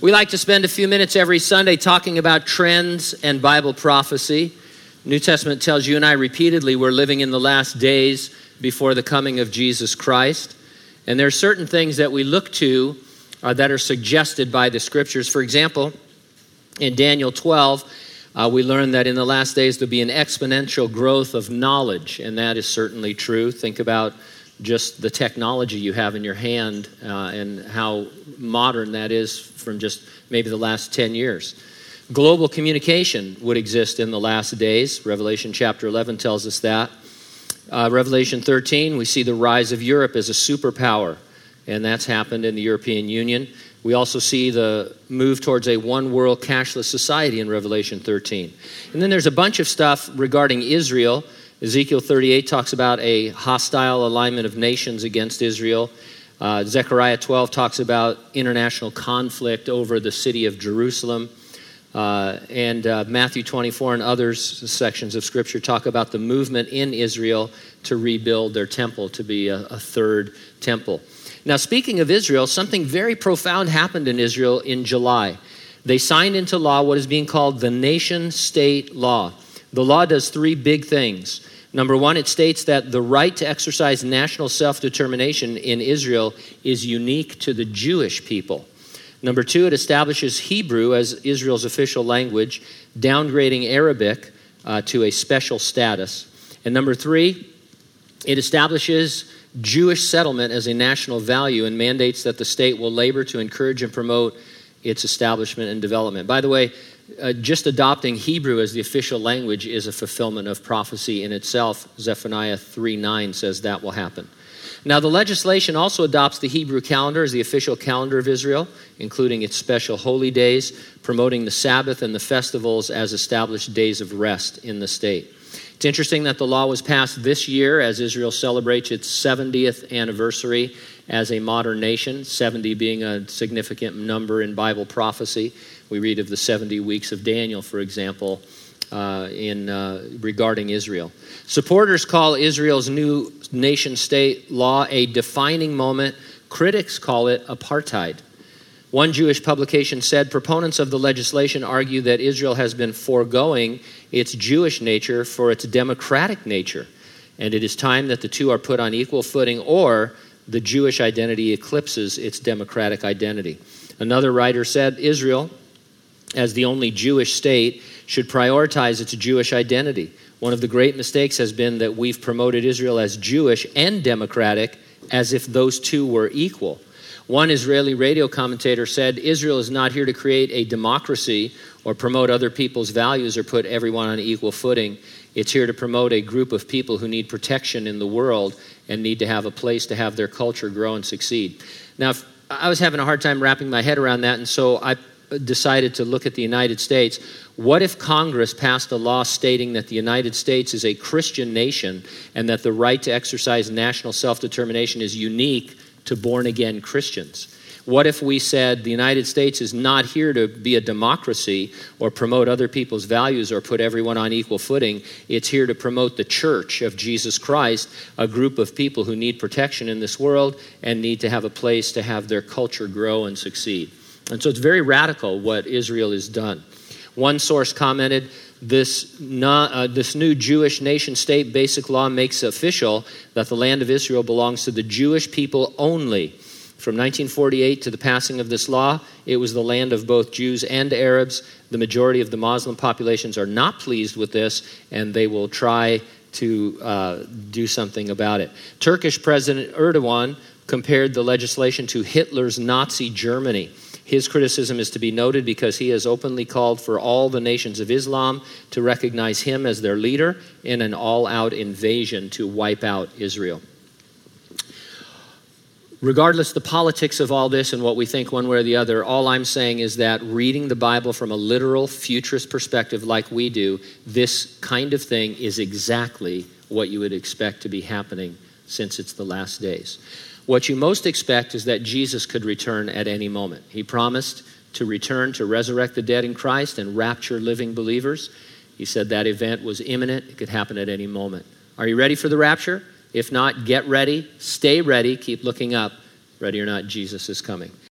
We like to spend a few minutes every Sunday talking about trends and Bible prophecy. New Testament tells you and I repeatedly we're living in the last days before the coming of Jesus Christ. And there are certain things that we look to uh, that are suggested by the scriptures. For example, in Daniel 12, uh, we learn that in the last days there'll be an exponential growth of knowledge, and that is certainly true. Think about just the technology you have in your hand uh, and how modern that is from just maybe the last 10 years. Global communication would exist in the last days. Revelation chapter 11 tells us that. Uh, Revelation 13, we see the rise of Europe as a superpower, and that's happened in the European Union. We also see the move towards a one world cashless society in Revelation 13. And then there's a bunch of stuff regarding Israel Ezekiel 38 talks about a hostile alignment of nations against Israel. Uh, Zechariah 12 talks about international conflict over the city of Jerusalem. Uh, and uh, Matthew 24 and other sections of Scripture talk about the movement in Israel to rebuild their temple to be a, a third temple. Now, speaking of Israel, something very profound happened in Israel in July. They signed into law what is being called the nation state law. The law does three big things. Number one, it states that the right to exercise national self determination in Israel is unique to the Jewish people. Number two, it establishes Hebrew as Israel's official language, downgrading Arabic uh, to a special status. And number three, it establishes Jewish settlement as a national value and mandates that the state will labor to encourage and promote its establishment and development. By the way, uh, just adopting Hebrew as the official language is a fulfillment of prophecy in itself. Zephaniah 3 9 says that will happen. Now, the legislation also adopts the Hebrew calendar as the official calendar of Israel, including its special holy days, promoting the Sabbath and the festivals as established days of rest in the state. It's interesting that the law was passed this year as Israel celebrates its 70th anniversary as a modern nation, 70 being a significant number in Bible prophecy. We read of the 70 weeks of Daniel, for example, uh, in, uh, regarding Israel. Supporters call Israel's new nation state law a defining moment. Critics call it apartheid. One Jewish publication said proponents of the legislation argue that Israel has been foregoing its Jewish nature for its democratic nature, and it is time that the two are put on equal footing, or the Jewish identity eclipses its democratic identity. Another writer said Israel as the only Jewish state, should prioritize its Jewish identity. One of the great mistakes has been that we've promoted Israel as Jewish and democratic as if those two were equal. One Israeli radio commentator said Israel is not here to create a democracy or promote other people's values or put everyone on equal footing. It's here to promote a group of people who need protection in the world and need to have a place to have their culture grow and succeed. Now, I was having a hard time wrapping my head around that, and so I decided to look at the United States, what if Congress passed a law stating that the United States is a Christian nation and that the right to exercise national self determination is unique to born again Christians? What if we said the United States is not here to be a democracy or promote other people's values or put everyone on equal footing? It's here to promote the church of Jesus Christ, a group of people who need protection in this world and need to have a place to have their culture grow and succeed. And so it's very radical what Israel has done. One source commented this, not, uh, this new Jewish nation state basic law makes official that the land of Israel belongs to the Jewish people only. From 1948 to the passing of this law, it was the land of both Jews and Arabs. The majority of the Muslim populations are not pleased with this, and they will try to uh, do something about it. Turkish President Erdogan compared the legislation to Hitler's Nazi Germany. His criticism is to be noted because he has openly called for all the nations of Islam to recognize him as their leader in an all out invasion to wipe out Israel. Regardless the politics of all this and what we think one way or the other, all I'm saying is that reading the Bible from a literal futurist perspective like we do, this kind of thing is exactly what you would expect to be happening since it's the last days. What you most expect is that Jesus could return at any moment. He promised to return to resurrect the dead in Christ and rapture living believers. He said that event was imminent, it could happen at any moment. Are you ready for the rapture? If not, get ready, stay ready, keep looking up. Ready or not, Jesus is coming.